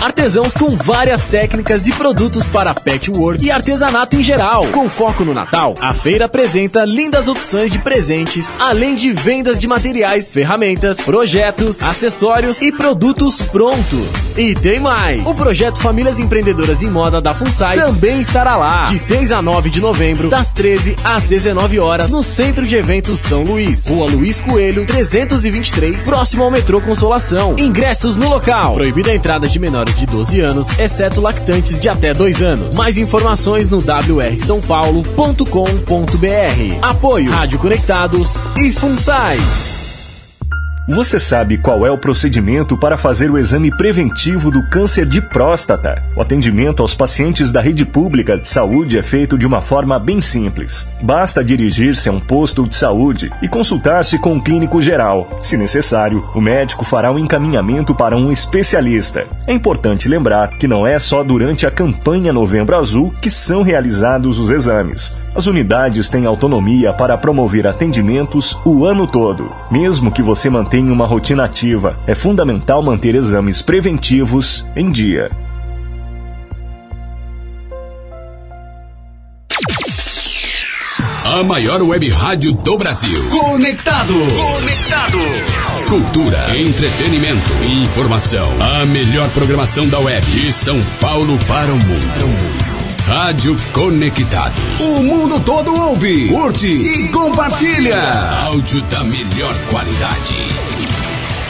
Artesãos com várias técnicas e produtos para patchwork e artesanato em geral. Com foco no Natal, a feira apresenta lindas opções de presentes, além de vendas de materiais, ferramentas, projetos, acessórios e produtos prontos. E tem mais! O projeto Famílias Empreendedoras em Moda da FUNSAI também estará lá, de 6 a 9 de novembro, das 13 às 19 horas, no Centro de Eventos São Luís, Rua Luiz Coelho, 323, próximo ao metrô Consolação. Ingressos no local. Proibida a entrada de menores de 12 anos, exceto lactantes de até 2 anos. Mais informações no wrsãopaulo.com.br. Apoio Rádio Conectados e FUNSAI. Você sabe qual é o procedimento para fazer o exame preventivo do câncer de próstata? O atendimento aos pacientes da rede pública de saúde é feito de uma forma bem simples. Basta dirigir-se a um posto de saúde e consultar-se com um clínico geral. Se necessário, o médico fará um encaminhamento para um especialista. É importante lembrar que não é só durante a campanha Novembro Azul que são realizados os exames. As unidades têm autonomia para promover atendimentos o ano todo, mesmo que você mantenha uma rotina ativa. É fundamental manter exames preventivos em dia. A maior web rádio do Brasil. Conectado. Conectado. Cultura, entretenimento e informação. A melhor programação da web. De São Paulo para o mundo. Rádio Conectados. O mundo todo ouve, curte e compartilha. Áudio da melhor qualidade.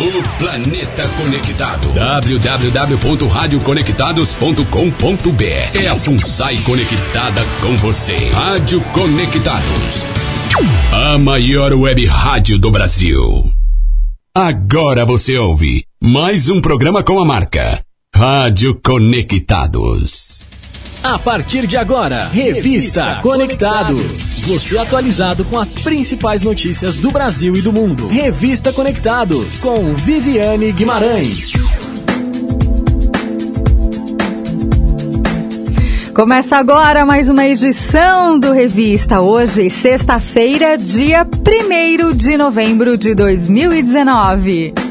O planeta conectado. www.radioconectados.com.br É a FUNSAI conectada com você. Rádio Conectados. A maior web rádio do Brasil. Agora você ouve mais um programa com a marca Rádio Conectados. A partir de agora, Revista Conectados. Você atualizado com as principais notícias do Brasil e do mundo. Revista Conectados, com Viviane Guimarães. Começa agora mais uma edição do Revista. Hoje, sexta-feira, dia 1 de novembro de 2019.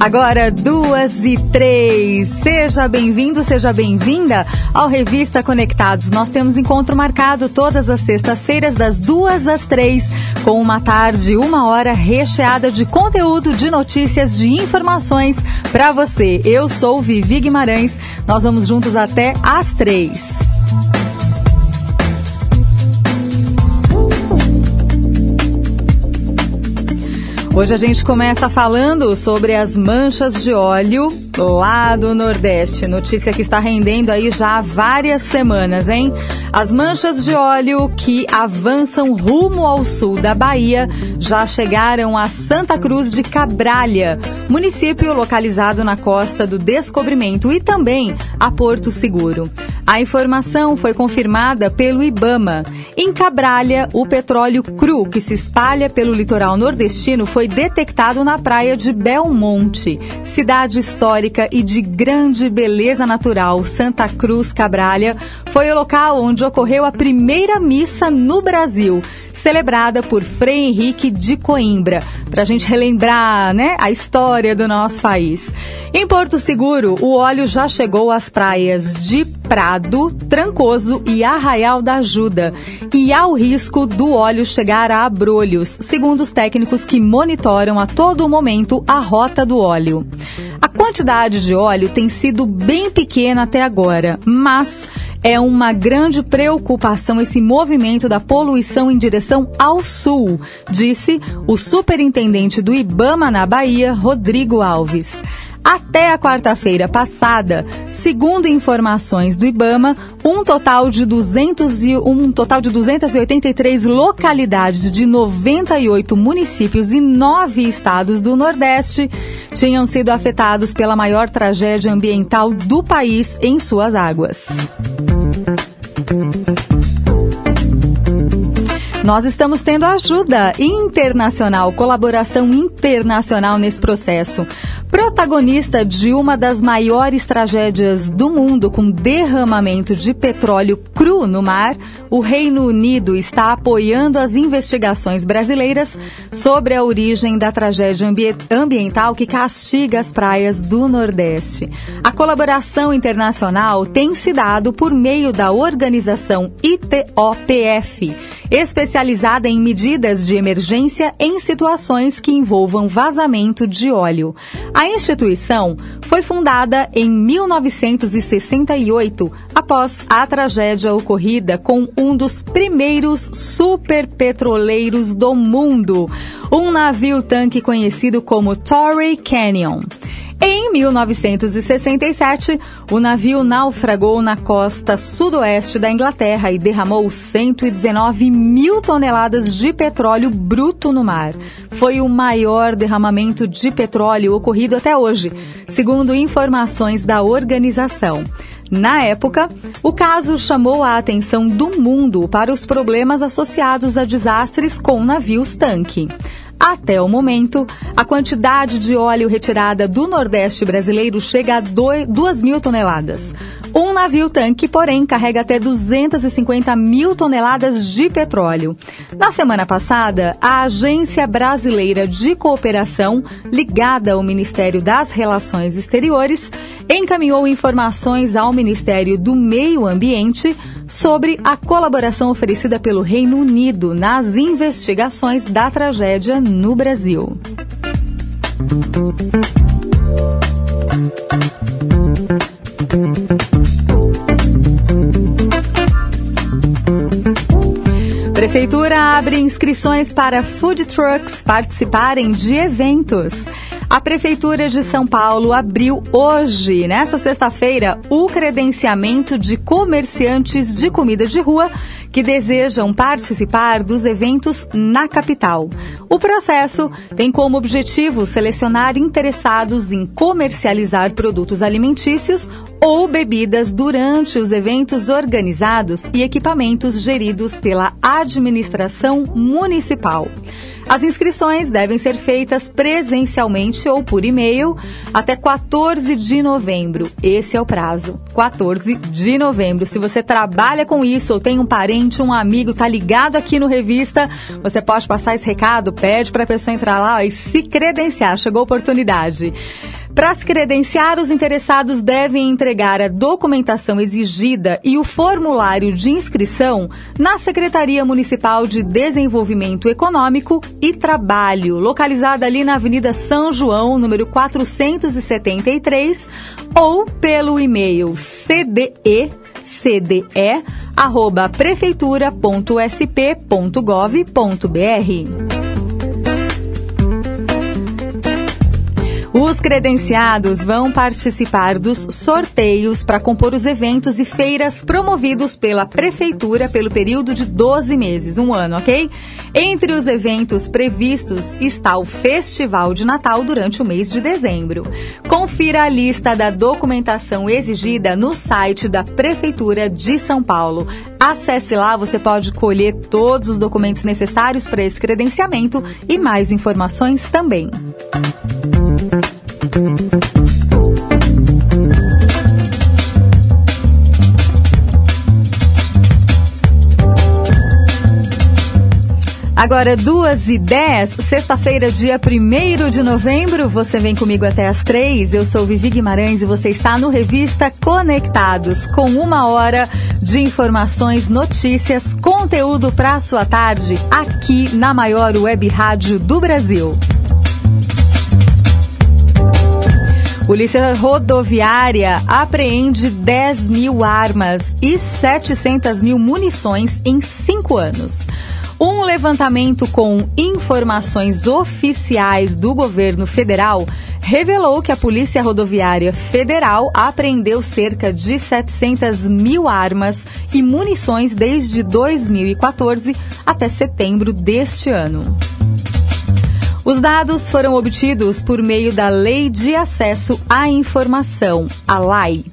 Agora, duas e três. Seja bem-vindo, seja bem-vinda ao Revista Conectados. Nós temos encontro marcado todas as sextas-feiras, das duas às três, com uma tarde, uma hora recheada de conteúdo, de notícias, de informações para você. Eu sou Vivi Guimarães. Nós vamos juntos até às três. Hoje a gente começa falando sobre as manchas de óleo lá do Nordeste. Notícia que está rendendo aí já há várias semanas, hein? As manchas de óleo que avançam rumo ao sul da Bahia já chegaram a Santa Cruz de Cabralha, município localizado na costa do Descobrimento e também a Porto Seguro. A informação foi confirmada pelo Ibama. Em Cabralha, o petróleo cru que se espalha pelo litoral nordestino foi detectado na praia de Belmonte, cidade histórica e de grande beleza natural. Santa Cruz Cabralha foi o local onde ocorreu a primeira missa no Brasil celebrada por Frei Henrique de Coimbra, para a gente relembrar né, a história do nosso país. Em Porto Seguro, o óleo já chegou às praias de Prado, Trancoso e Arraial da Ajuda. E há o risco do óleo chegar a Abrolhos, segundo os técnicos que monitoram a todo momento a rota do óleo. A quantidade de óleo tem sido bem pequena até agora, mas é uma grande preocupação esse movimento da poluição em direção ao sul, disse o superintendente do Ibama na Bahia, Rodrigo Alves. Até a quarta-feira passada, segundo informações do IBAMA, um total de 200 e, um total de 283 localidades de 98 municípios e nove estados do Nordeste tinham sido afetados pela maior tragédia ambiental do país em suas águas. Nós estamos tendo ajuda internacional, colaboração internacional nesse processo. Protagonista de uma das maiores tragédias do mundo com derramamento de petróleo cru no mar, o Reino Unido está apoiando as investigações brasileiras sobre a origem da tragédia ambi ambiental que castiga as praias do Nordeste. A colaboração internacional tem se dado por meio da organização ITOPF, especializada em medidas de emergência em situações que envolvam vazamento de óleo. A instituição foi fundada em 1968, após a tragédia ocorrida com um dos primeiros superpetroleiros do mundo, um navio-tanque conhecido como Torrey Canyon. Em 1967, o navio naufragou na costa sudoeste da Inglaterra e derramou 119 mil toneladas de petróleo bruto no mar. Foi o maior derramamento de petróleo ocorrido até hoje, segundo informações da organização. Na época, o caso chamou a atenção do mundo para os problemas associados a desastres com navios tanque. Até o momento, a quantidade de óleo retirada do Nordeste brasileiro chega a 2 mil toneladas. Um navio-tanque, porém, carrega até 250 mil toneladas de petróleo. Na semana passada, a Agência Brasileira de Cooperação, ligada ao Ministério das Relações Exteriores, encaminhou informações ao Ministério do Meio Ambiente sobre a colaboração oferecida pelo Reino Unido nas investigações da tragédia no Brasil. Prefeitura abre inscrições para food trucks participarem de eventos. A Prefeitura de São Paulo abriu hoje, nesta sexta-feira, o credenciamento de comerciantes de comida de rua que desejam participar dos eventos na capital. O processo tem como objetivo selecionar interessados em comercializar produtos alimentícios ou bebidas durante os eventos organizados e equipamentos geridos pela administração municipal. As inscrições devem ser feitas presencialmente ou por e-mail até 14 de novembro. Esse é o prazo. 14 de novembro. Se você trabalha com isso ou tem um parente, um amigo, tá ligado aqui no Revista, você pode passar esse recado, pede para a pessoa entrar lá e se credenciar. Chegou a oportunidade. Para se credenciar, os interessados devem entregar a documentação exigida e o formulário de inscrição na Secretaria Municipal de Desenvolvimento Econômico e Trabalho, localizada ali na Avenida São João, número 473, ou pelo e-mail cde cde@prefeitura.sp.gov.br. Os credenciados vão participar dos sorteios para compor os eventos e feiras promovidos pela Prefeitura pelo período de 12 meses, um ano, ok? Entre os eventos previstos está o Festival de Natal durante o mês de dezembro. Confira a lista da documentação exigida no site da Prefeitura de São Paulo. Acesse lá, você pode colher todos os documentos necessários para esse credenciamento e mais informações também. Agora, duas e dez, sexta-feira, dia 1 de novembro. Você vem comigo até as três. Eu sou Vivi Guimarães e você está no Revista Conectados, com uma hora de informações, notícias, conteúdo para a sua tarde, aqui na maior web rádio do Brasil. Polícia Rodoviária apreende 10 mil armas e 700 mil munições em cinco anos. Um levantamento com informações oficiais do governo federal revelou que a Polícia Rodoviária Federal apreendeu cerca de 700 mil armas e munições desde 2014 até setembro deste ano. Os dados foram obtidos por meio da Lei de Acesso à Informação, a LAI.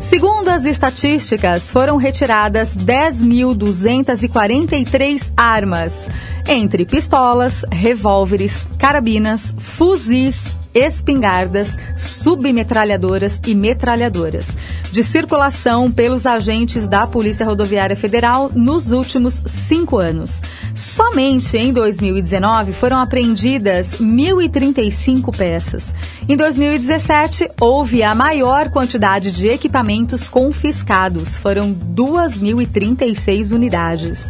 Segundo as estatísticas, foram retiradas 10.243 armas, entre pistolas, revólveres, carabinas, fuzis, espingardas, submetralhadoras e metralhadoras, de circulação pelos agentes da Polícia Rodoviária Federal nos últimos cinco anos. Somente em 2019 foram apreendidas 1.035 peças. Em 2017, houve a maior quantidade de equipamentos confiscados, foram 2.036 unidades.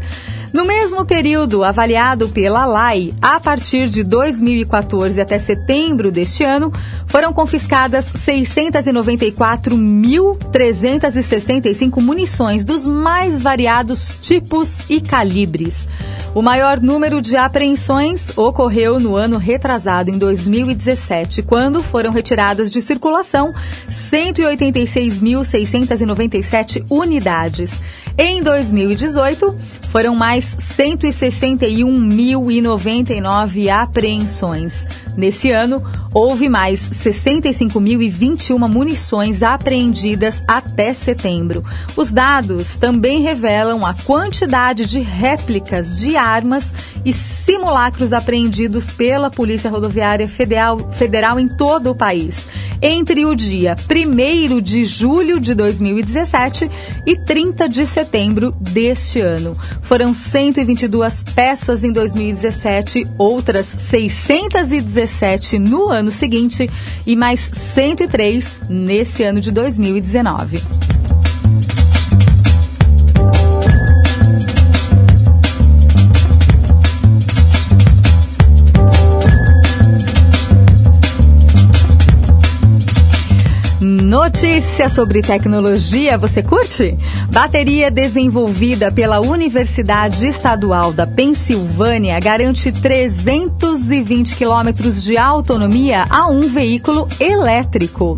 No mesmo período avaliado pela LAI, a partir de 2014 até setembro deste ano, foram confiscadas 694.365 munições dos mais variados tipos e calibres. O maior número de apreensões ocorreu no ano retrasado, em 2017, quando foram retiradas de circulação 186.697 unidades. Em 2018, foram mais 161.099 apreensões. Nesse ano, houve mais 65.021 munições apreendidas até setembro. Os dados também revelam a quantidade de réplicas de armas e simulacros apreendidos pela Polícia Rodoviária Federal, Federal em todo o país entre o dia 1 de julho de 2017 e 30 de setembro deste ano. Foram 122 peças em 2017, outras 617 no ano seguinte e mais 103 nesse ano de 2019. Notícia sobre tecnologia, você curte? Bateria desenvolvida pela Universidade Estadual da Pensilvânia garante 320 quilômetros de autonomia a um veículo elétrico.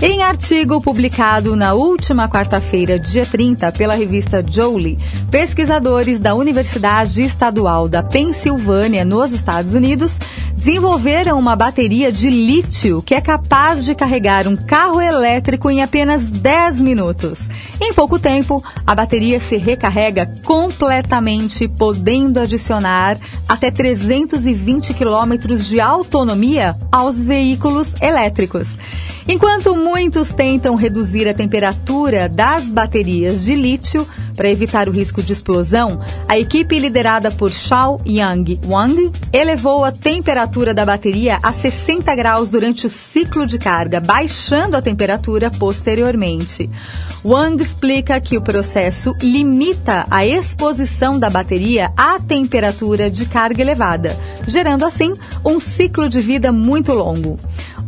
Em artigo publicado na última quarta-feira, dia 30, pela revista Jolie, pesquisadores da Universidade Estadual da Pensilvânia, nos Estados Unidos, desenvolveram uma bateria de lítio que é capaz de carregar um carro elétrico em apenas 10 minutos. Em pouco tempo, a bateria se recarrega completamente, podendo adicionar até 320 quilômetros de autonomia aos veículos elétricos. Enquanto muitos tentam reduzir a temperatura das baterias de lítio para evitar o risco de explosão, a equipe liderada por Shao Yang Wang elevou a temperatura da bateria a 60 graus durante o ciclo de carga, baixando a temperatura posteriormente. Wang explica que o processo limita a exposição da bateria à temperatura de carga elevada, gerando assim um ciclo de vida muito longo.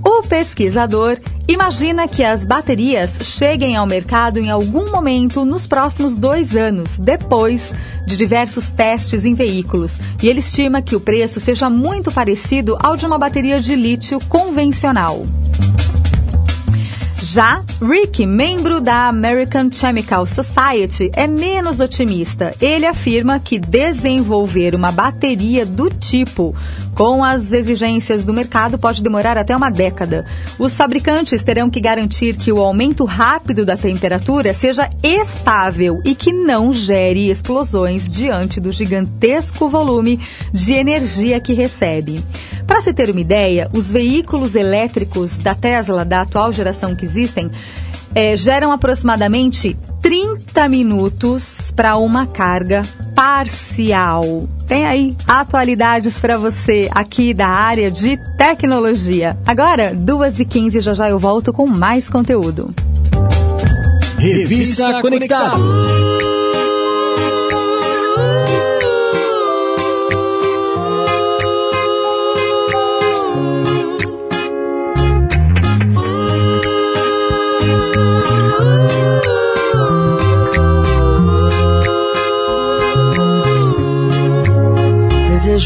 O pesquisador imagina que as baterias cheguem ao mercado em algum momento nos próximos dois anos, depois de diversos testes em veículos, e ele estima que o preço seja muito parecido ao de uma bateria de lítio convencional. Já Rick, membro da American Chemical Society, é menos otimista. Ele afirma que desenvolver uma bateria do tipo com as exigências do mercado pode demorar até uma década. Os fabricantes terão que garantir que o aumento rápido da temperatura seja estável e que não gere explosões diante do gigantesco volume de energia que recebe. Para se ter uma ideia, os veículos elétricos da Tesla, da atual geração que existem, é, geram aproximadamente 30 minutos para uma carga parcial. Tem aí atualidades para você aqui da área de tecnologia. Agora, 2h15, já já eu volto com mais conteúdo. Revista Conectado.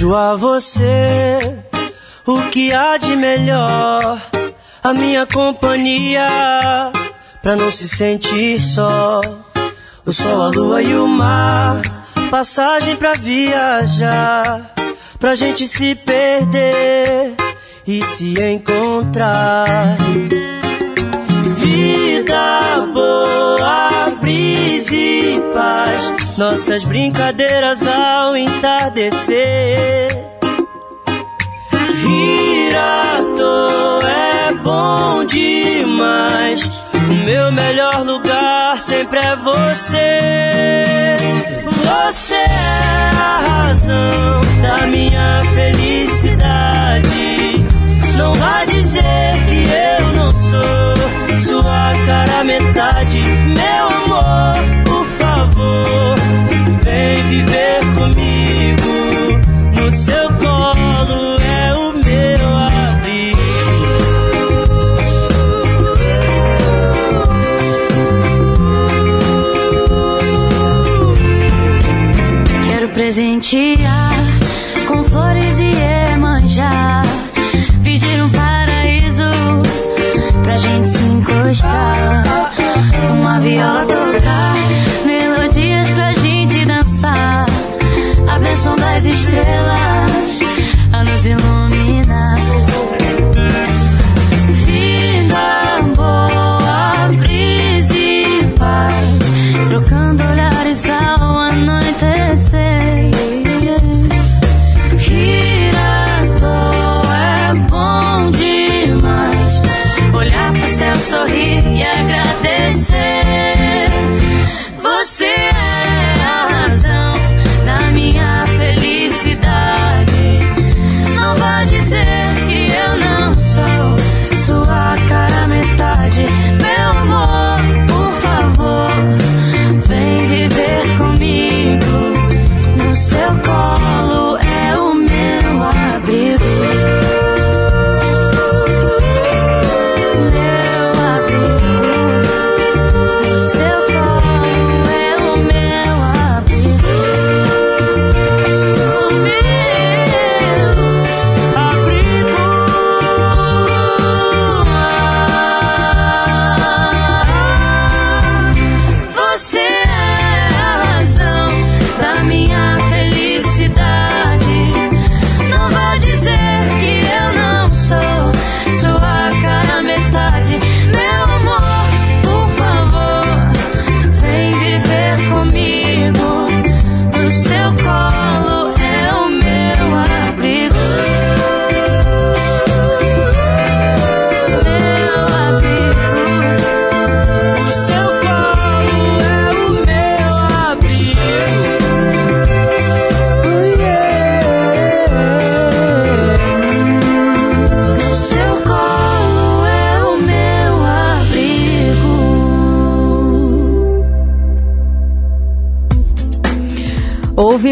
Desejo a você. O que há de melhor? A minha companhia, pra não se sentir só. O sol, a lua e o mar, passagem pra viajar, pra gente se perder e se encontrar. Vida boa, brisa e paz, nossas brincadeiras ao entardecer. Rir à toa é bom demais. O meu melhor lugar sempre é você. Você é a razão da minha felicidade. Não vá dizer que eu não sou sua cara metade. Meu vem viver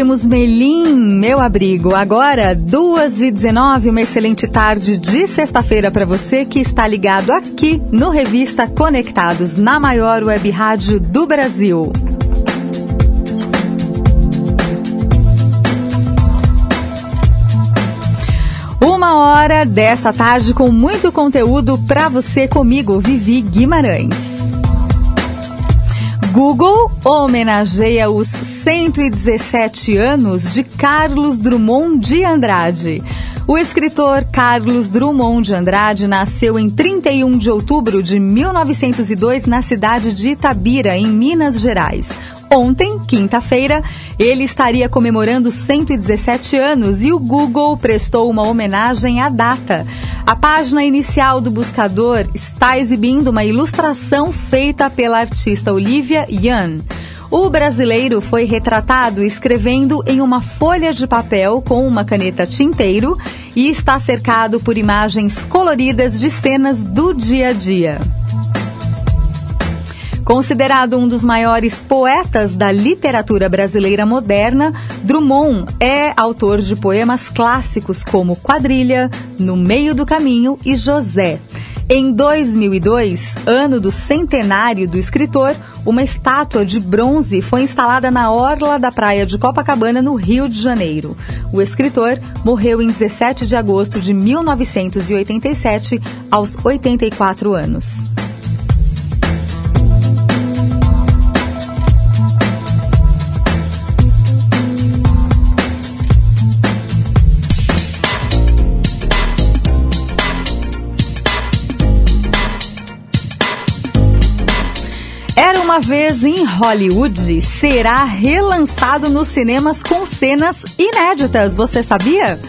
Ouvimos Melim, meu abrigo. Agora, 2 e 19 uma excelente tarde de sexta-feira para você que está ligado aqui no Revista Conectados, na maior web rádio do Brasil. Uma hora desta tarde com muito conteúdo para você comigo, Vivi Guimarães. Google homenageia os 117 anos de Carlos Drummond de Andrade. O escritor Carlos Drummond de Andrade nasceu em 31 de outubro de 1902 na cidade de Itabira, em Minas Gerais. Ontem, quinta-feira, ele estaria comemorando 117 anos e o Google prestou uma homenagem à data. A página inicial do buscador está exibindo uma ilustração feita pela artista Olivia Yan. O brasileiro foi retratado escrevendo em uma folha de papel com uma caneta tinteiro e está cercado por imagens coloridas de cenas do dia a dia. Considerado um dos maiores poetas da literatura brasileira moderna, Drummond é autor de poemas clássicos como Quadrilha, No Meio do Caminho e José. Em 2002, ano do centenário do escritor, uma estátua de bronze foi instalada na orla da praia de Copacabana, no Rio de Janeiro. O escritor morreu em 17 de agosto de 1987, aos 84 anos. Uma vez em Hollywood será relançado nos cinemas com cenas inéditas. Você sabia?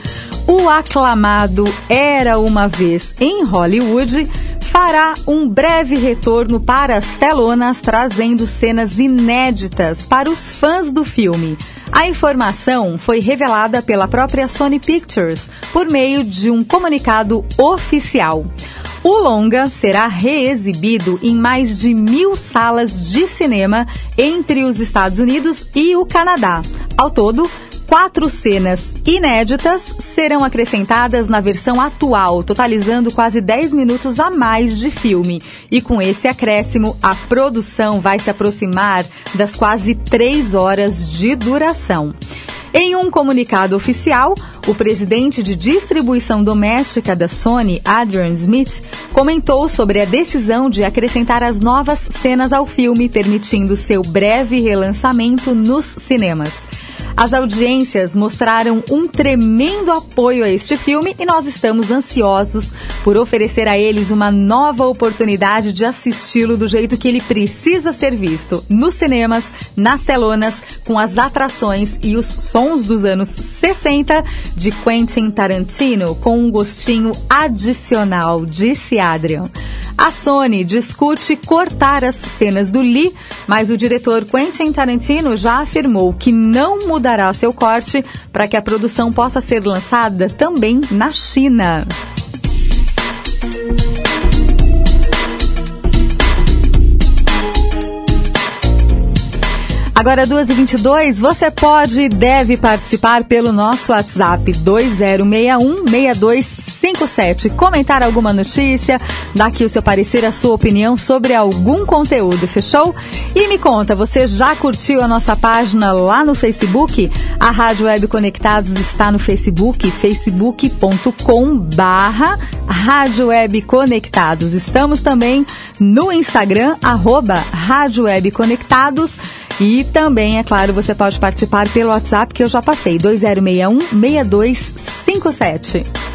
O aclamado Era uma vez em Hollywood fará um breve retorno para as telonas, trazendo cenas inéditas para os fãs do filme. A informação foi revelada pela própria Sony Pictures por meio de um comunicado oficial. O longa será reexibido em mais de mil salas de cinema entre os Estados Unidos e o Canadá. Ao todo, quatro cenas inéditas serão acrescentadas na versão atual, totalizando quase 10 minutos a mais de filme. E com esse acréscimo, a produção vai se aproximar das quase três horas de duração. Em um comunicado oficial, o presidente de distribuição doméstica da Sony, Adrian Smith, comentou sobre a decisão de acrescentar as novas cenas ao filme, permitindo seu breve relançamento nos cinemas. As audiências mostraram um tremendo apoio a este filme e nós estamos ansiosos por oferecer a eles uma nova oportunidade de assisti-lo do jeito que ele precisa ser visto, nos cinemas, nas telonas, com as atrações e os sons dos anos 60 de Quentin Tarantino com um gostinho adicional, disse Adrian. A Sony discute cortar as cenas do Lee, mas o diretor Quentin Tarantino já afirmou que não mudará seu corte para que a produção possa ser lançada também na China. Agora, 2h22, você pode e deve participar pelo nosso WhatsApp 2061-6257. Comentar alguma notícia, dar aqui o seu parecer, a sua opinião sobre algum conteúdo, fechou? E me conta, você já curtiu a nossa página lá no Facebook? A Rádio Web Conectados está no Facebook, facebook.com barra Rádio Web Conectados. Estamos também no Instagram, arroba Rádio Web Conectados. E também, é claro, você pode participar pelo WhatsApp que eu já passei, 2061 6257.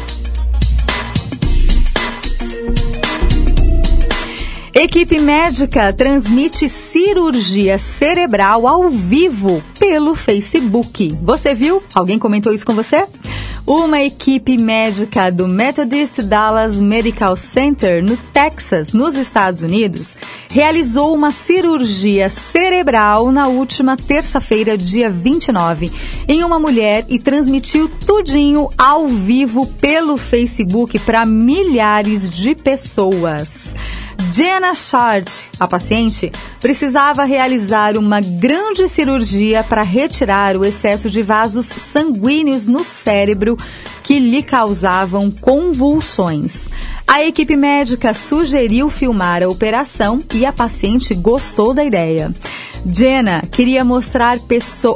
Equipe médica transmite cirurgia cerebral ao vivo pelo Facebook. Você viu? Alguém comentou isso com você? Uma equipe médica do Methodist Dallas Medical Center, no Texas, nos Estados Unidos, realizou uma cirurgia cerebral na última terça-feira, dia 29, em uma mulher e transmitiu tudinho ao vivo pelo Facebook para milhares de pessoas. Jenna Shard, a paciente, precisava realizar uma grande cirurgia para retirar o excesso de vasos sanguíneos no cérebro que lhe causavam convulsões. A equipe médica sugeriu filmar a operação e a paciente gostou da ideia. Jenna queria mostrar,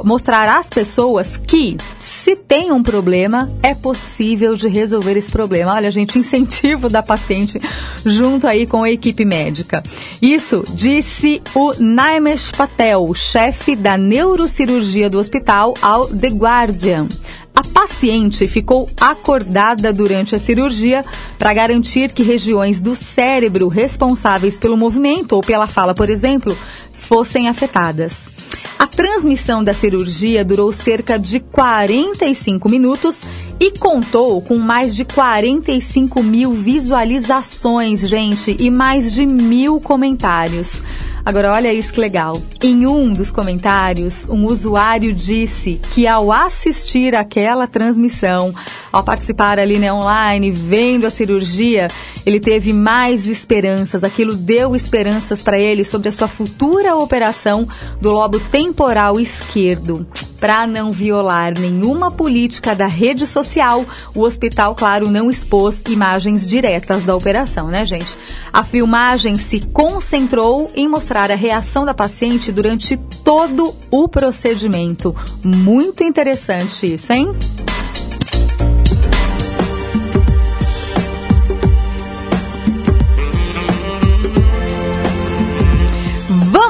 mostrar às pessoas que, se tem um problema, é possível de resolver esse problema. Olha, gente, incentivo da paciente junto aí com a equipe médica. Isso disse o Naimesh Patel, chefe da neurocirurgia do hospital, ao The Guardian. A paciente ficou acordada durante a cirurgia para garantir que regiões do cérebro responsáveis pelo movimento ou pela fala, por exemplo, fossem afetadas. A transmissão da cirurgia durou cerca de 45 minutos e contou com mais de 45 mil visualizações, gente, e mais de mil comentários. Agora, olha isso que legal. Em um dos comentários, um usuário disse que ao assistir aquela transmissão, ao participar ali né, online, vendo a cirurgia, ele teve mais esperanças. Aquilo deu esperanças para ele sobre a sua futura operação do lobo temporal esquerdo. para não violar nenhuma política da rede social, o hospital, claro, não expôs imagens diretas da operação, né, gente? A filmagem se concentrou em mostrar a reação da paciente durante todo o procedimento. Muito interessante isso, hein?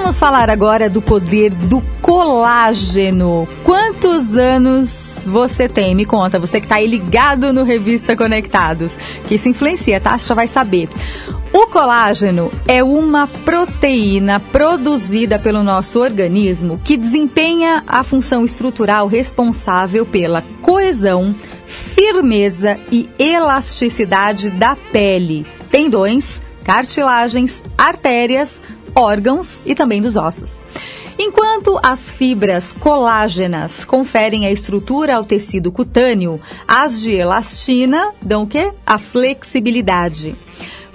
Vamos falar agora do poder do colágeno. Quantos anos você tem? Me conta, você que está aí ligado no Revista Conectados, que isso influencia, tá? Você já vai saber. O colágeno é uma proteína produzida pelo nosso organismo que desempenha a função estrutural responsável pela coesão, firmeza e elasticidade da pele, tendões, cartilagens, artérias, órgãos e também dos ossos. Enquanto as fibras colágenas conferem a estrutura ao tecido cutâneo, as de elastina dão o quê? A flexibilidade.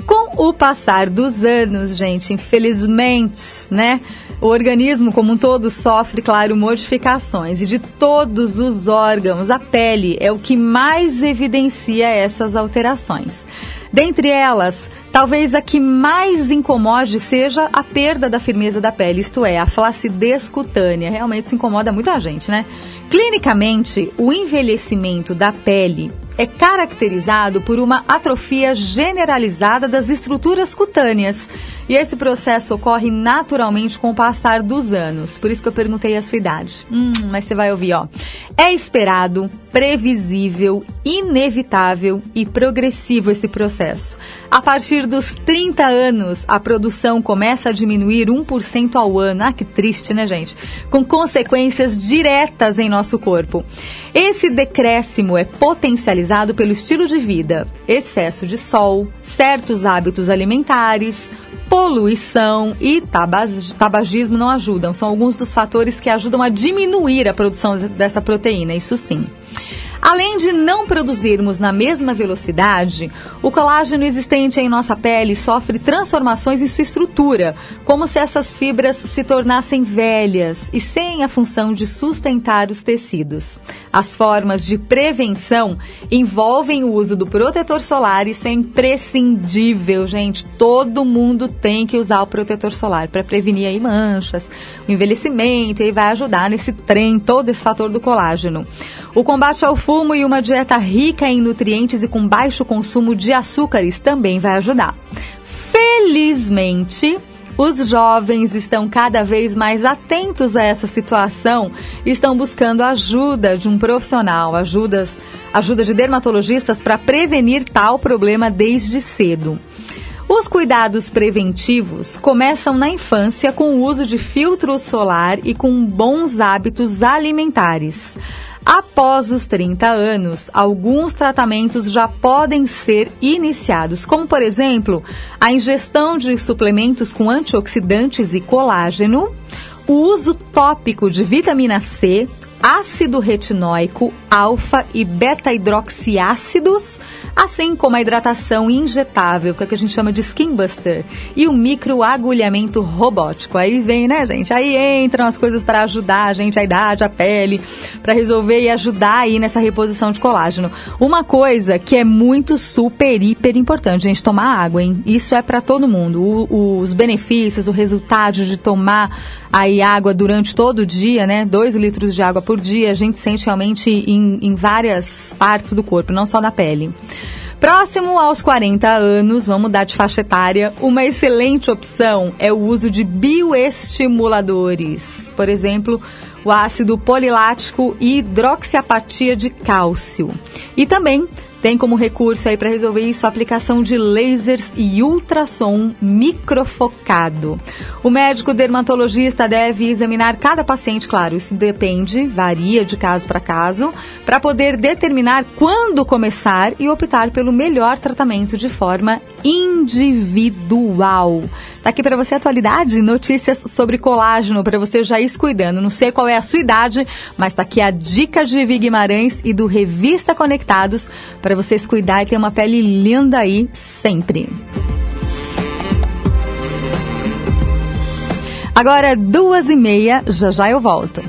Com o passar dos anos, gente, infelizmente, né? O organismo como um todo sofre, claro, modificações e de todos os órgãos, a pele é o que mais evidencia essas alterações. Dentre elas, Talvez a que mais incomode seja a perda da firmeza da pele, isto é, a flacidez cutânea. Realmente isso incomoda muita gente, né? Clinicamente, o envelhecimento da pele é caracterizado por uma atrofia generalizada das estruturas cutâneas e esse processo ocorre naturalmente com o passar dos anos. Por isso que eu perguntei a sua idade. Hum, mas você vai ouvir, ó. É esperado, previsível, inevitável e progressivo esse processo. A partir dos 30 anos, a produção começa a diminuir 1% ao ano. Ah, que triste, né, gente? Com consequências diretas em nosso corpo. Esse decréscimo é potencializado pelo estilo de vida, excesso de sol, certos hábitos alimentares, poluição e tabagismo não ajudam. São alguns dos fatores que ajudam a diminuir a produção dessa proteína, isso sim. Além de não produzirmos na mesma velocidade, o colágeno existente em nossa pele sofre transformações em sua estrutura, como se essas fibras se tornassem velhas e sem a função de sustentar os tecidos. As formas de prevenção envolvem o uso do protetor solar, isso é imprescindível, gente. Todo mundo tem que usar o protetor solar para prevenir aí manchas, envelhecimento e vai ajudar nesse trem todo esse fator do colágeno. O combate ao fumo e uma dieta rica em nutrientes e com baixo consumo de açúcares também vai ajudar. Felizmente, os jovens estão cada vez mais atentos a essa situação estão buscando ajuda de um profissional, ajudas, ajuda de dermatologistas para prevenir tal problema desde cedo. Os cuidados preventivos começam na infância com o uso de filtro solar e com bons hábitos alimentares. Após os 30 anos, alguns tratamentos já podem ser iniciados, como por exemplo, a ingestão de suplementos com antioxidantes e colágeno, o uso tópico de vitamina C, ácido retinóico, alfa e beta-hidroxiácidos, assim como a hidratação injetável, que, é que a gente chama de skin buster, e o microagulhamento robótico. Aí vem, né, gente? Aí entram as coisas para ajudar a gente, a idade, a pele, para resolver e ajudar aí nessa reposição de colágeno. Uma coisa que é muito super, hiper importante, gente, tomar água, hein? Isso é para todo mundo. O, os benefícios, o resultado de tomar aí água durante todo o dia, né? Dois litros de água por dia, a gente sente realmente em, em várias partes do corpo, não só na pele. Próximo aos 40 anos, vamos mudar de faixa etária, uma excelente opção é o uso de bioestimuladores. Por exemplo, o ácido polilático e hidroxiapatia de cálcio. E também tem como recurso aí para resolver isso a aplicação de lasers e ultrassom microfocado. O médico dermatologista deve examinar cada paciente, claro, isso depende, varia de caso para caso, para poder determinar quando começar e optar pelo melhor tratamento de forma individual. Tá aqui para você atualidade, notícias sobre colágeno para você já ir cuidando. Não sei qual é a sua idade, mas tá aqui a dica de Vivi Guimarães e do Revista Conectados vocês cuidar e ter uma pele linda aí sempre. Agora duas e meia, já já eu volto.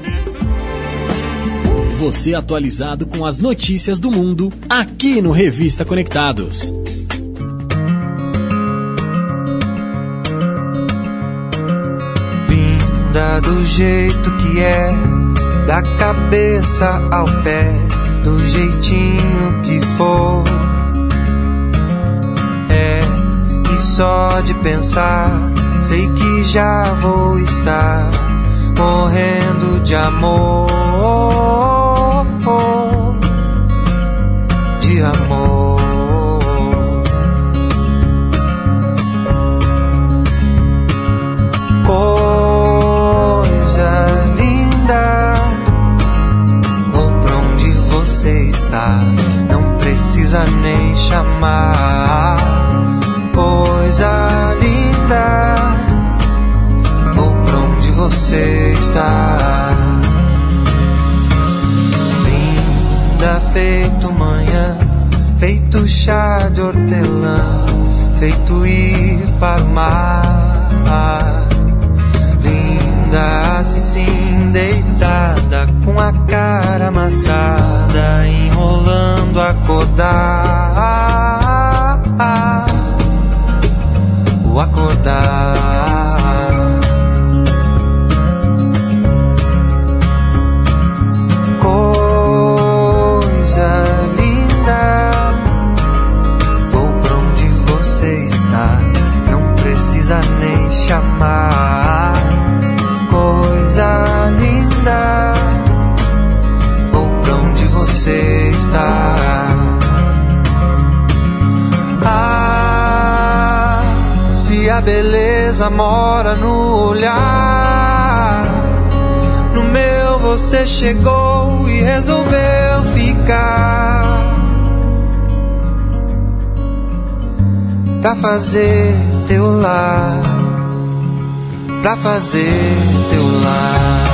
Você atualizado com as notícias do mundo aqui no Revista Conectados. Linda do jeito que é, da cabeça ao pé, do jeitinho que for. É, e só de pensar, sei que já vou estar morrendo de amor. Não precisa nem chamar. Coisa linda você está. Linda feito manhã, feito chá de hortelã, feito ir para o mar. Acordar. Mora no olhar, no meu você chegou e resolveu ficar. Pra fazer teu lar, pra fazer teu lar.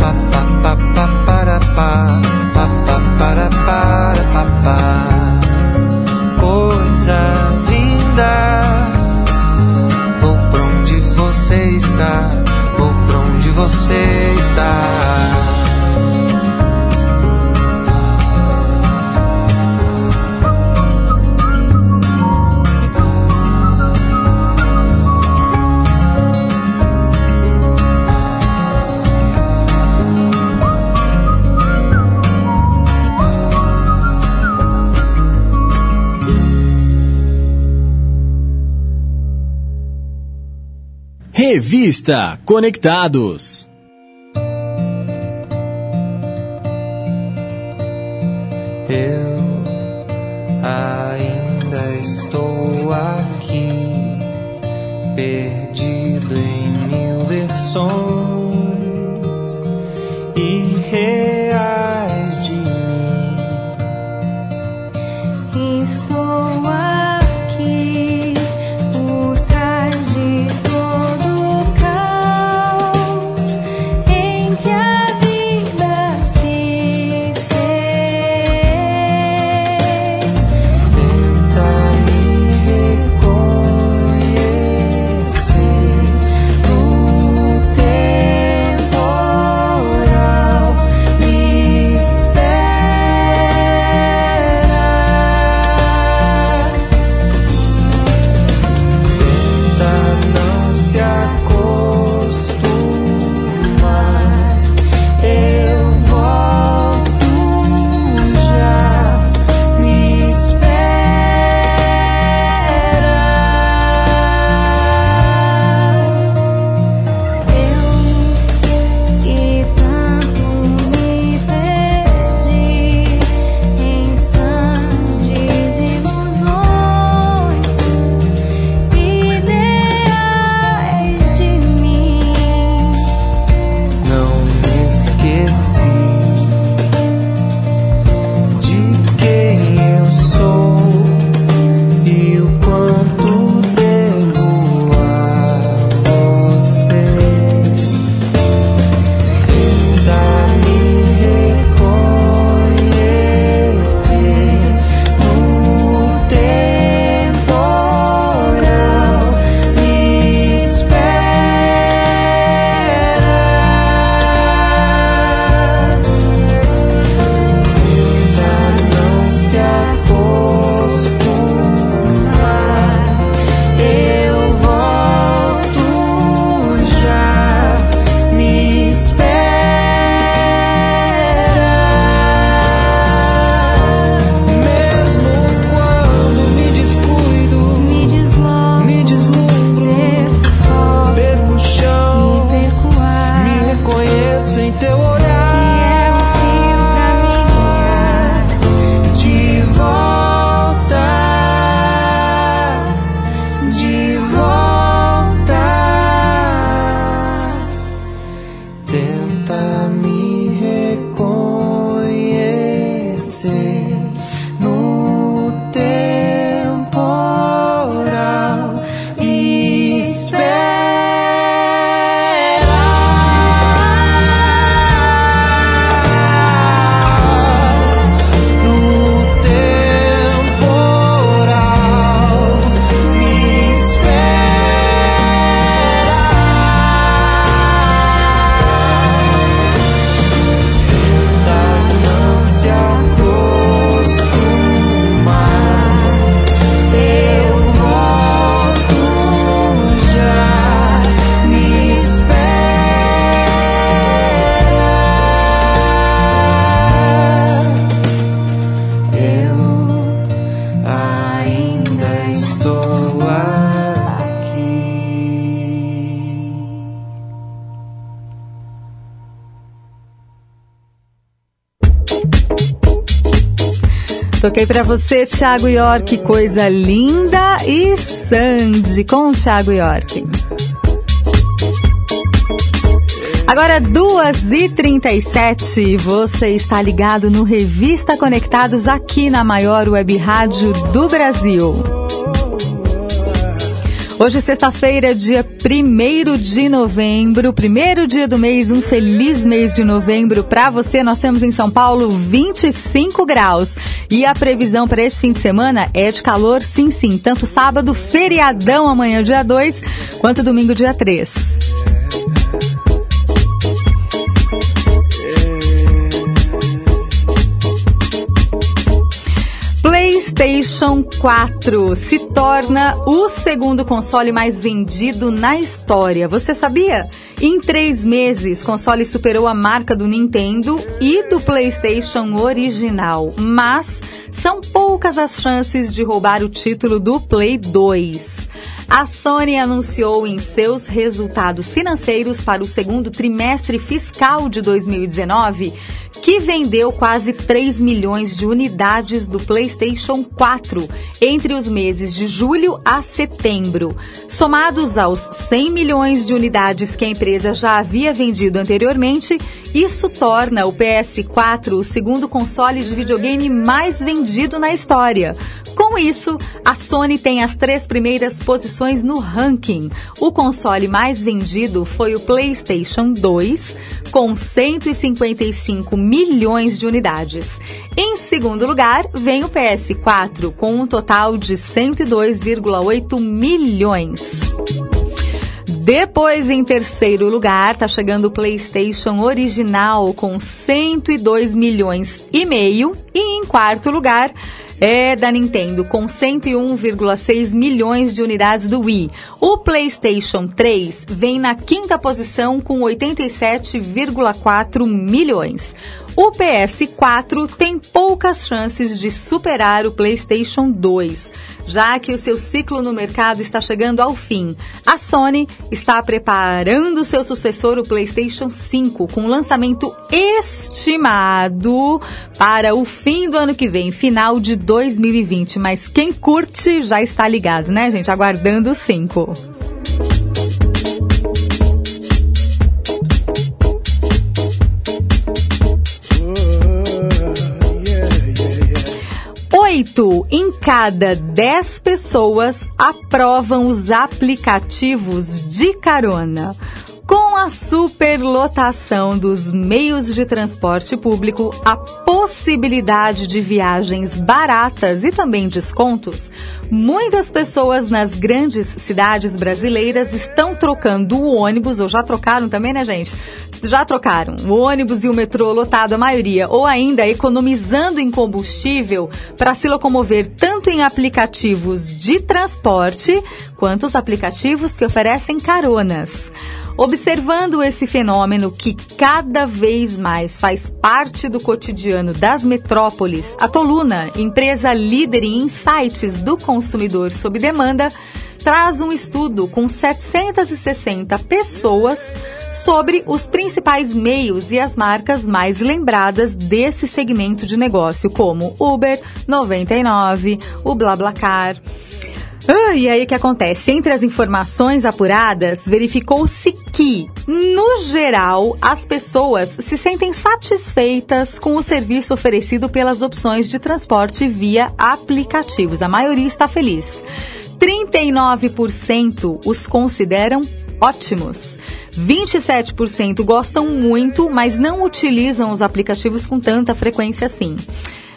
Pa pa pa pa para pa, pa pa para para pa pa. Coisa linda, vou pra onde você está, vou pra onde você está. Revista Conectados. Eu ainda estou aqui, perdido em mil versões Toquei para você, Thiago York, coisa linda e Sandy com Thiago York. Agora, 2h37, você está ligado no Revista Conectados aqui na maior web rádio do Brasil. Hoje, sexta-feira, dia 1 de novembro, primeiro dia do mês, um feliz mês de novembro para você. Nós temos em São Paulo 25 graus e a previsão para esse fim de semana é de calor, sim, sim, tanto sábado, feriadão amanhã, dia 2, quanto domingo, dia 3. PlayStation 4 se torna o segundo console mais vendido na história. Você sabia? Em três meses, console superou a marca do Nintendo e do PlayStation original. Mas são poucas as chances de roubar o título do Play 2. A Sony anunciou em seus resultados financeiros para o segundo trimestre fiscal de 2019 que vendeu quase 3 milhões de unidades do PlayStation 4 entre os meses de julho a setembro. Somados aos 100 milhões de unidades que a empresa já havia vendido anteriormente, isso torna o PS4 o segundo console de videogame mais vendido na história. Com isso, a Sony tem as três primeiras posições no ranking. O console mais vendido foi o PlayStation 2, com 155 milhões de unidades. Em segundo lugar, vem o PS4, com um total de 102,8 milhões. Depois, em terceiro lugar, tá chegando o PlayStation original com 102 milhões e meio. E em quarto lugar, é da Nintendo, com 101,6 milhões de unidades do Wii. O PlayStation 3 vem na quinta posição com 87,4 milhões. O PS4 tem poucas chances de superar o PlayStation 2, já que o seu ciclo no mercado está chegando ao fim. A Sony está preparando seu sucessor, o PlayStation 5, com lançamento estimado para o fim do ano que vem, final de 2020. Mas quem curte já está ligado, né, gente? Aguardando o 5. 8 em cada 10 pessoas aprovam os aplicativos de carona. Com a superlotação dos meios de transporte público, a possibilidade de viagens baratas e também descontos, muitas pessoas nas grandes cidades brasileiras estão trocando o ônibus, ou já trocaram também, né, gente? já trocaram o ônibus e o metrô lotado, a maioria, ou ainda economizando em combustível para se locomover tanto em aplicativos de transporte quanto os aplicativos que oferecem caronas. Observando esse fenômeno que cada vez mais faz parte do cotidiano das metrópoles, a Toluna, empresa líder em insights do consumidor sob demanda, traz um estudo com 760 pessoas sobre os principais meios e as marcas mais lembradas desse segmento de negócio, como Uber, 99, o BlaBlaCar. Ah, e aí o que acontece? Entre as informações apuradas, verificou-se que, no geral, as pessoas se sentem satisfeitas com o serviço oferecido pelas opções de transporte via aplicativos. A maioria está feliz. 39% os consideram ótimos. 27% gostam muito, mas não utilizam os aplicativos com tanta frequência assim.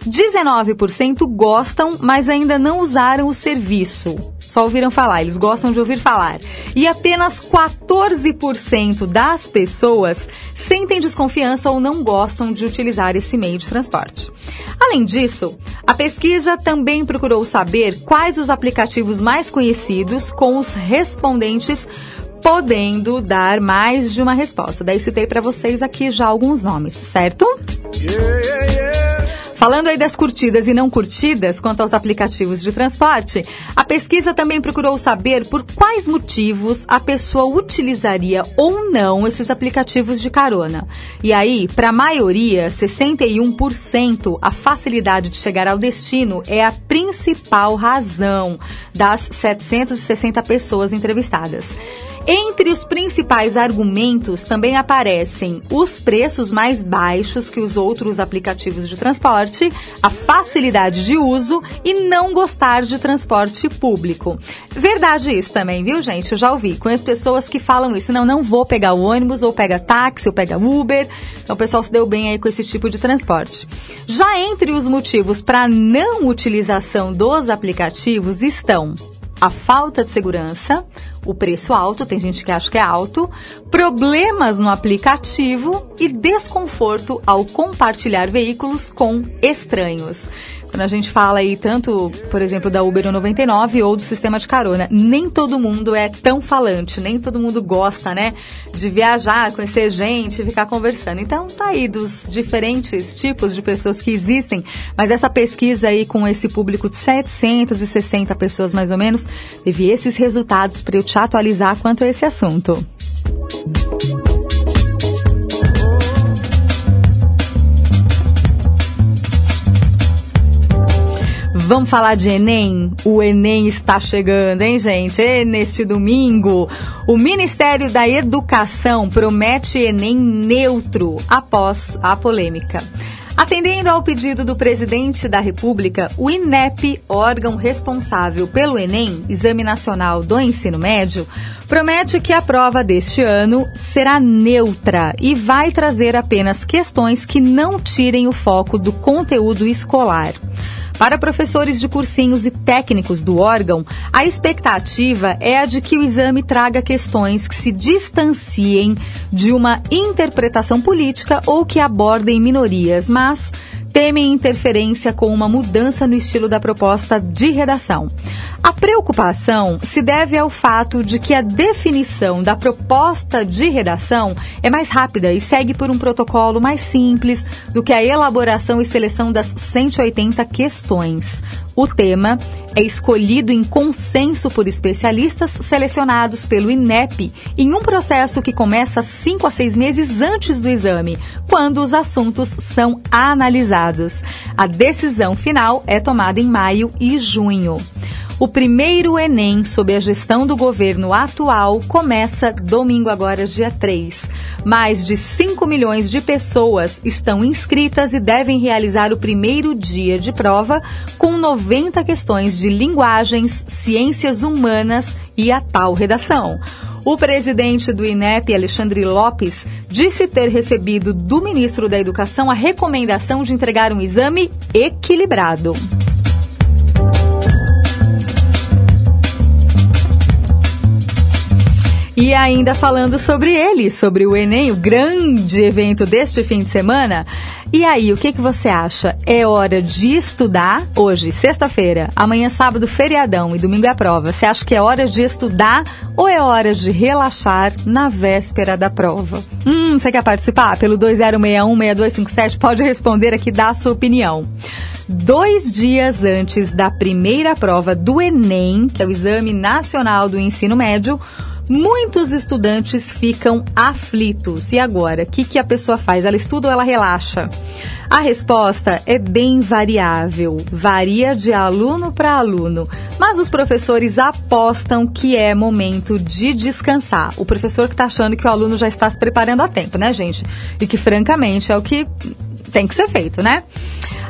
19% gostam, mas ainda não usaram o serviço. Só ouviram falar, eles gostam de ouvir falar. E apenas 14% das pessoas sentem desconfiança ou não gostam de utilizar esse meio de transporte. Além disso, a pesquisa também procurou saber quais os aplicativos mais conhecidos com os respondentes podendo dar mais de uma resposta. Daí citei para vocês aqui já alguns nomes, certo? Yeah, yeah, yeah. Falando aí das curtidas e não curtidas quanto aos aplicativos de transporte, a pesquisa também procurou saber por quais motivos a pessoa utilizaria ou não esses aplicativos de carona. E aí, para a maioria, 61%, a facilidade de chegar ao destino é a principal razão das 760 pessoas entrevistadas. Entre os principais argumentos também aparecem os preços mais baixos que os outros aplicativos de transporte, a facilidade de uso e não gostar de transporte público. Verdade isso também, viu, gente? Eu já ouvi. Conheço pessoas que falam isso. Não, não vou pegar o ônibus, ou pega táxi, ou pega Uber. Então o pessoal se deu bem aí com esse tipo de transporte. Já entre os motivos para não utilização dos aplicativos estão a falta de segurança, o preço alto, tem gente que acha que é alto, problemas no aplicativo e desconforto ao compartilhar veículos com estranhos. Quando a gente fala aí tanto, por exemplo, da Uber 99 ou do sistema de carona, nem todo mundo é tão falante, nem todo mundo gosta, né, de viajar, conhecer gente, ficar conversando. Então tá aí dos diferentes tipos de pessoas que existem, mas essa pesquisa aí com esse público de 760 pessoas mais ou menos, teve esses resultados para eu te atualizar quanto a esse assunto. Vamos falar de Enem? O Enem está chegando, hein, gente? E neste domingo, o Ministério da Educação promete Enem neutro após a polêmica. Atendendo ao pedido do presidente da República, o INEP, órgão responsável pelo Enem, Exame Nacional do Ensino Médio, promete que a prova deste ano será neutra e vai trazer apenas questões que não tirem o foco do conteúdo escolar. Para professores de cursinhos e técnicos do órgão, a expectativa é a de que o exame traga questões que se distanciem de uma interpretação política ou que abordem minorias, mas temem interferência com uma mudança no estilo da proposta de redação. A preocupação se deve ao fato de que a definição da proposta de redação é mais rápida e segue por um protocolo mais simples do que a elaboração e seleção das 180 questões. O tema é escolhido em consenso por especialistas selecionados pelo INEP em um processo que começa cinco a seis meses antes do exame, quando os assuntos são analisados. A decisão final é tomada em maio e junho. O primeiro Enem, sob a gestão do governo atual, começa domingo agora, dia 3. Mais de 5 milhões de pessoas estão inscritas e devem realizar o primeiro dia de prova com 90 questões de linguagens, ciências humanas e a tal redação. O presidente do INEP, Alexandre Lopes, disse ter recebido do ministro da Educação a recomendação de entregar um exame equilibrado. E ainda falando sobre ele, sobre o Enem, o grande evento deste fim de semana. E aí, o que, que você acha? É hora de estudar hoje, sexta-feira, amanhã sábado, feriadão e domingo é a prova. Você acha que é hora de estudar ou é hora de relaxar na véspera da prova? Hum, você quer participar? Pelo 2061-6257 pode responder aqui, dar a sua opinião dois dias antes da primeira prova do Enem, que é o Exame Nacional do Ensino Médio, Muitos estudantes ficam aflitos. E agora, o que, que a pessoa faz? Ela estuda ou ela relaxa? A resposta é bem variável, varia de aluno para aluno, mas os professores apostam que é momento de descansar. O professor que está achando que o aluno já está se preparando a tempo, né, gente? E que, francamente, é o que tem que ser feito, né?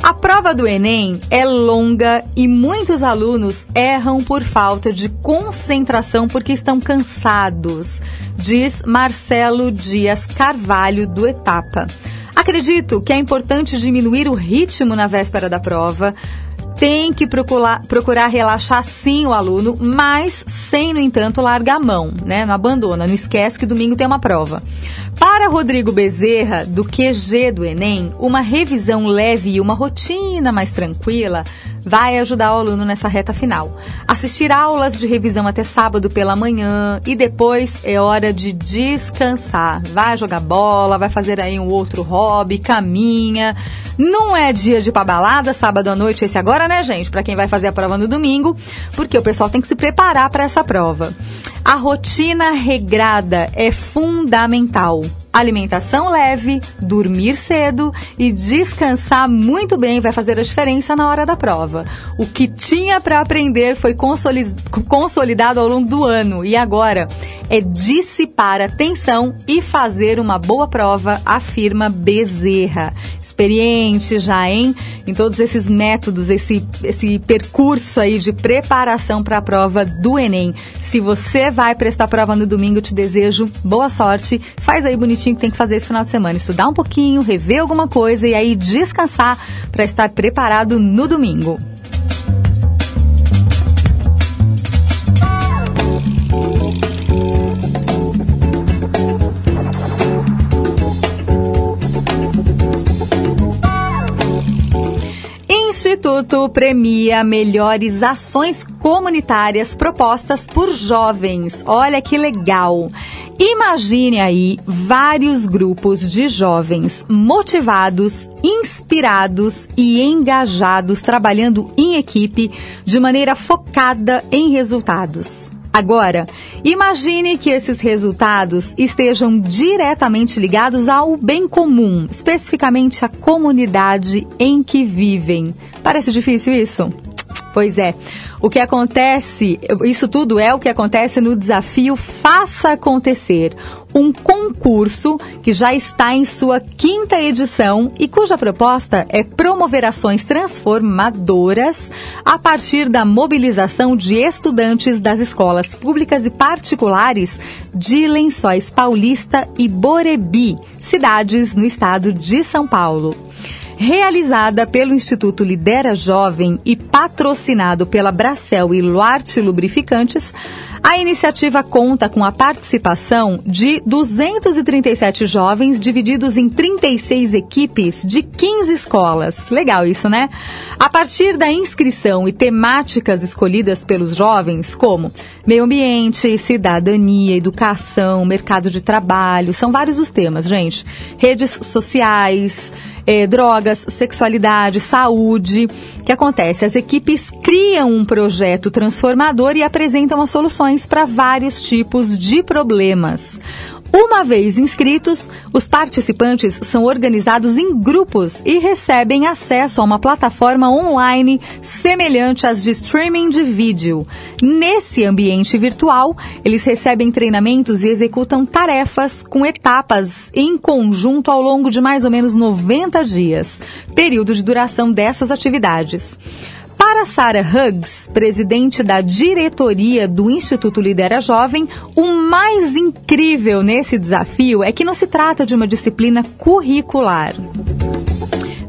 A prova do Enem é longa e muitos alunos erram por falta de concentração porque estão cansados, diz Marcelo Dias Carvalho do Etapa. Acredito que é importante diminuir o ritmo na véspera da prova, tem que procurar, procurar relaxar sim o aluno, mas sem, no entanto, largar a mão, né? Não abandona, não esquece que domingo tem uma prova. Para Rodrigo Bezerra, do QG do Enem, uma revisão leve e uma rotina mais tranquila vai ajudar o aluno nessa reta final. Assistir aulas de revisão até sábado pela manhã e depois é hora de descansar. Vai jogar bola, vai fazer aí um outro hobby, caminha. Não é dia de ir balada, sábado à noite, esse agora, né, gente? Para quem vai fazer a prova no domingo, porque o pessoal tem que se preparar para essa prova. A rotina regrada é fundamental. Alimentação leve, dormir cedo e descansar muito bem vai fazer a diferença na hora da prova. O que tinha para aprender foi consolidado ao longo do ano e agora é dissipar a tensão e fazer uma boa prova, afirma Bezerra. Experiente já, hein? Em todos esses métodos, esse, esse percurso aí de preparação para a prova do Enem. Se você vai prestar prova no domingo, te desejo boa sorte. Faz aí bonitinho que tem que fazer esse final de semana. Estudar um pouquinho, rever alguma coisa e aí descansar para estar preparado no domingo. Instituto premia melhores ações comunitárias propostas por jovens. Olha que legal! Imagine aí vários grupos de jovens motivados, inspirados e engajados trabalhando em equipe de maneira focada em resultados. Agora, imagine que esses resultados estejam diretamente ligados ao bem comum, especificamente à comunidade em que vivem. Parece difícil isso? Pois é. O que acontece, isso tudo é o que acontece no desafio Faça Acontecer, um concurso que já está em sua quinta edição e cuja proposta é promover ações transformadoras a partir da mobilização de estudantes das escolas públicas e particulares de Lençóis Paulista e Borebi, cidades no estado de São Paulo realizada pelo Instituto Lidera Jovem e patrocinado pela Bracel e Luarte Lubrificantes, a iniciativa conta com a participação de 237 jovens divididos em 36 equipes de 15 escolas. Legal isso, né? A partir da inscrição e temáticas escolhidas pelos jovens, como meio ambiente, cidadania, educação, mercado de trabalho, são vários os temas, gente. Redes sociais, é, drogas, sexualidade, saúde. O que acontece? As equipes criam um projeto transformador e apresentam as soluções para vários tipos de problemas. Uma vez inscritos, os participantes são organizados em grupos e recebem acesso a uma plataforma online semelhante às de streaming de vídeo. Nesse ambiente virtual, eles recebem treinamentos e executam tarefas com etapas em conjunto ao longo de mais ou menos 90 dias, período de duração dessas atividades. Para Sarah Huggs, presidente da diretoria do Instituto Lidera Jovem, o mais incrível nesse desafio é que não se trata de uma disciplina curricular.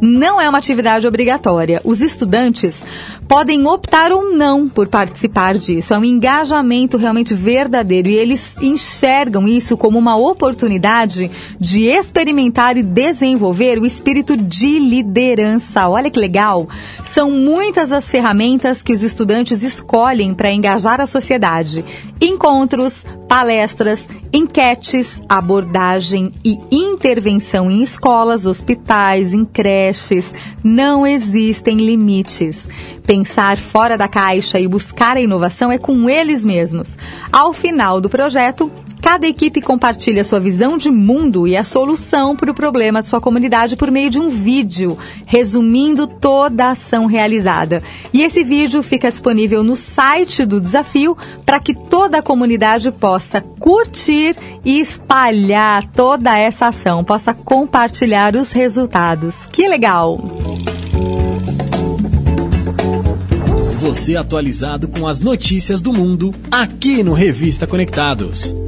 Não é uma atividade obrigatória. Os estudantes podem optar ou não por participar disso. É um engajamento realmente verdadeiro e eles enxergam isso como uma oportunidade de experimentar e desenvolver o espírito de liderança. Olha que legal! São muitas as ferramentas que os estudantes escolhem para engajar a sociedade: encontros, palestras, enquetes, abordagem e intervenção em escolas, hospitais, em creches. Não existem limites. Pensar fora da caixa e buscar a inovação é com eles mesmos. Ao final do projeto, Cada equipe compartilha sua visão de mundo e a solução para o problema de sua comunidade por meio de um vídeo, resumindo toda a ação realizada. E esse vídeo fica disponível no site do desafio para que toda a comunidade possa curtir e espalhar toda essa ação, possa compartilhar os resultados. Que legal! Você atualizado com as notícias do mundo aqui no Revista Conectados.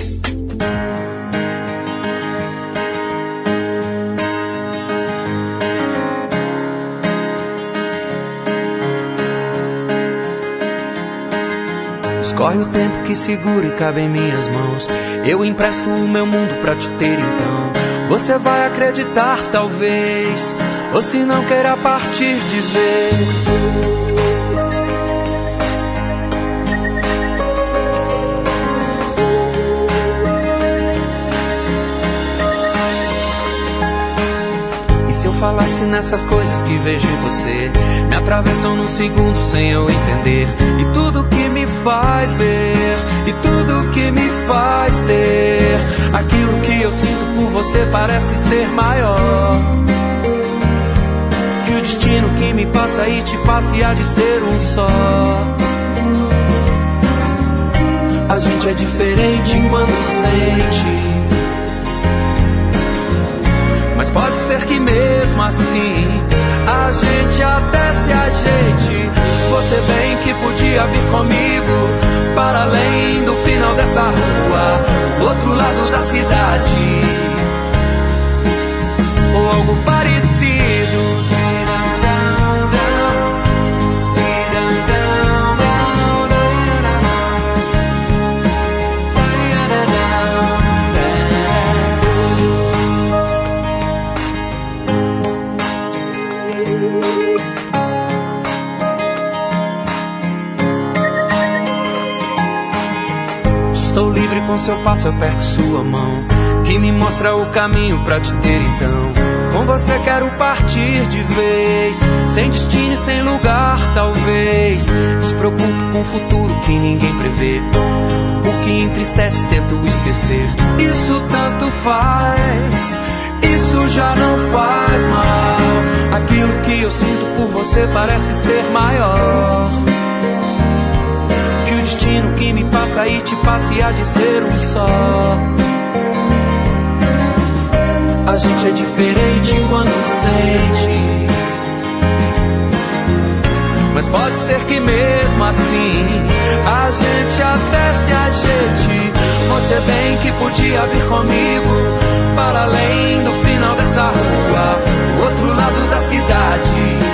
Escorre o tempo que segura e cabe em minhas mãos. Eu empresto o meu mundo pra te ter então. Você vai acreditar, talvez, ou se não queira partir de vez. Acontece nessas coisas que vejo em você. Me atravessam num segundo sem eu entender. E tudo que me faz ver, e tudo que me faz ter. Aquilo que eu sinto por você parece ser maior. Que o destino que me passa e te passa e há de ser um só. A gente é diferente quando sente. Pode ser que mesmo assim a gente até se ajeite. Você bem que podia vir comigo para além do final dessa rua, outro lado da cidade, ou algo parecido. Com seu passo aperto sua mão, que me mostra o caminho para te ter então. Com você quero partir de vez, sem destino e sem lugar, talvez. Despreocupe com o futuro que ninguém prevê. O que entristece tento esquecer. Isso tanto faz, isso já não faz mal. Aquilo que eu sinto por você parece ser maior destino que me passa e te passa e há de ser um só. A gente é diferente quando sente. Mas pode ser que mesmo assim a gente até se ajeite. Você bem que podia vir comigo para além do final dessa rua, outro lado da cidade.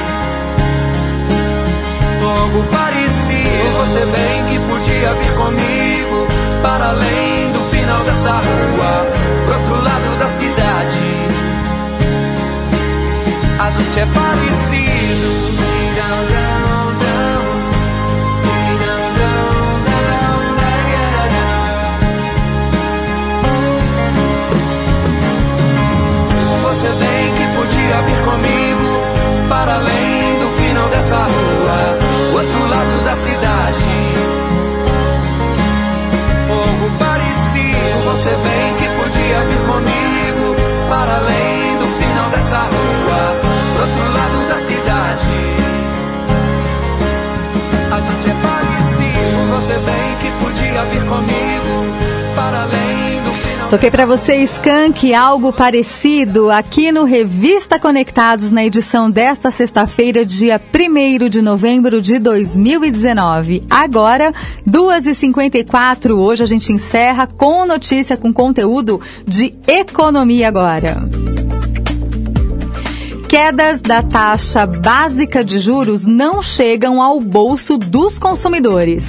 Algo parecido, você bem que podia vir comigo para além do final dessa rua, pro outro lado da cidade. A gente é parecido. Você bem que podia vir comigo para além do final dessa rua, você bem que podia vir comigo para além do final dessa rua, pro outro lado da cidade. A gente é parecido, você bem que podia vir comigo para além Toquei para você Skank, algo parecido, aqui no Revista Conectados, na edição desta sexta-feira, dia 1 de novembro de 2019. Agora, 2h54, hoje a gente encerra com notícia, com conteúdo de economia agora. Quedas da taxa básica de juros não chegam ao bolso dos consumidores.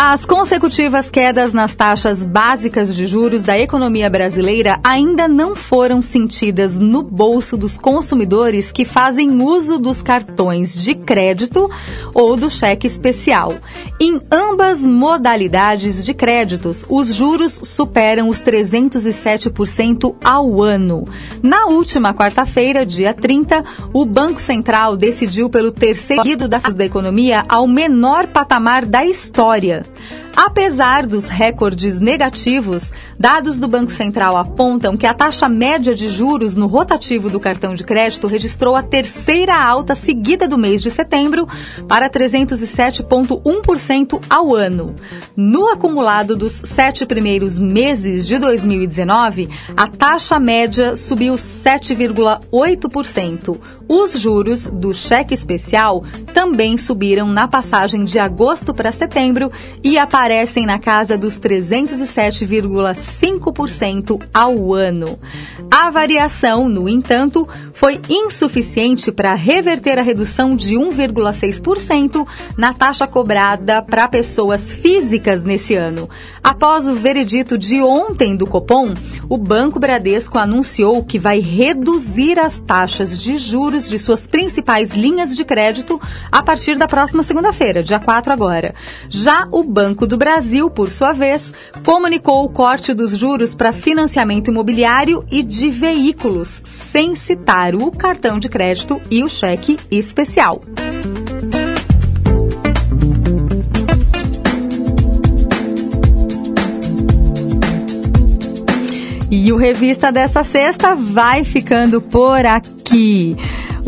As consecutivas quedas nas taxas básicas de juros da economia brasileira ainda não foram sentidas no bolso dos consumidores que fazem uso dos cartões de crédito ou do cheque especial. Em ambas modalidades de créditos, os juros superam os 307% ao ano. Na última quarta-feira, dia 30, o Banco Central decidiu pelo terceiro da da economia ao menor patamar da história. life. Apesar dos recordes negativos, dados do Banco Central apontam que a taxa média de juros no rotativo do cartão de crédito registrou a terceira alta seguida do mês de setembro para 307,1% ao ano. No acumulado dos sete primeiros meses de 2019, a taxa média subiu 7,8%. Os juros do cheque especial também subiram na passagem de agosto para setembro e aparecem na casa dos 307,5% ao ano. A variação, no entanto, foi insuficiente para reverter a redução de 1,6% na taxa cobrada para pessoas físicas nesse ano. Após o veredito de ontem do Copom, o Banco Bradesco anunciou que vai reduzir as taxas de juros de suas principais linhas de crédito a partir da próxima segunda-feira, dia 4 agora. Já o Banco do Brasil, por sua vez, comunicou o corte dos juros para financiamento imobiliário e de veículos, sem citar o cartão de crédito e o cheque especial. E o Revista dessa sexta vai ficando por aqui.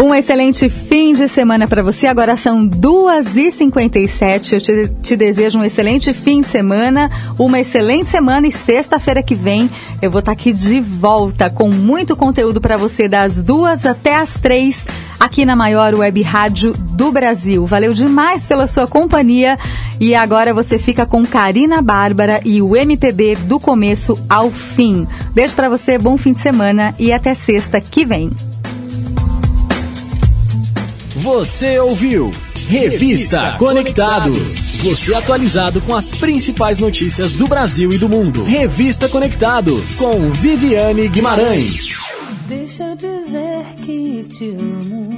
Um excelente fim de semana para você. Agora são 2h57. Eu te, te, desejo um excelente fim de semana, uma excelente semana e sexta-feira que vem eu vou estar tá aqui de volta com muito conteúdo para você das duas até as três aqui na maior web rádio do Brasil. Valeu demais pela sua companhia e agora você fica com Karina Bárbara e o MPB do começo ao fim. Beijo para você, bom fim de semana e até sexta que vem. Você ouviu Revista Conectados. Você atualizado com as principais notícias do Brasil e do mundo. Revista Conectados com Viviane Guimarães. Deixa eu dizer que te amo.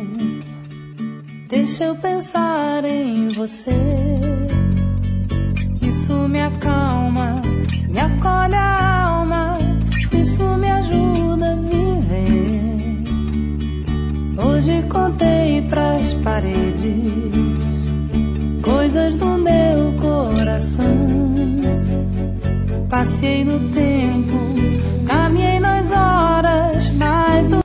Deixa eu pensar em você. Isso me acalma, me acolhe a alma. Hoje contei pras paredes coisas do meu coração. Passei no tempo, caminhei nas horas mais do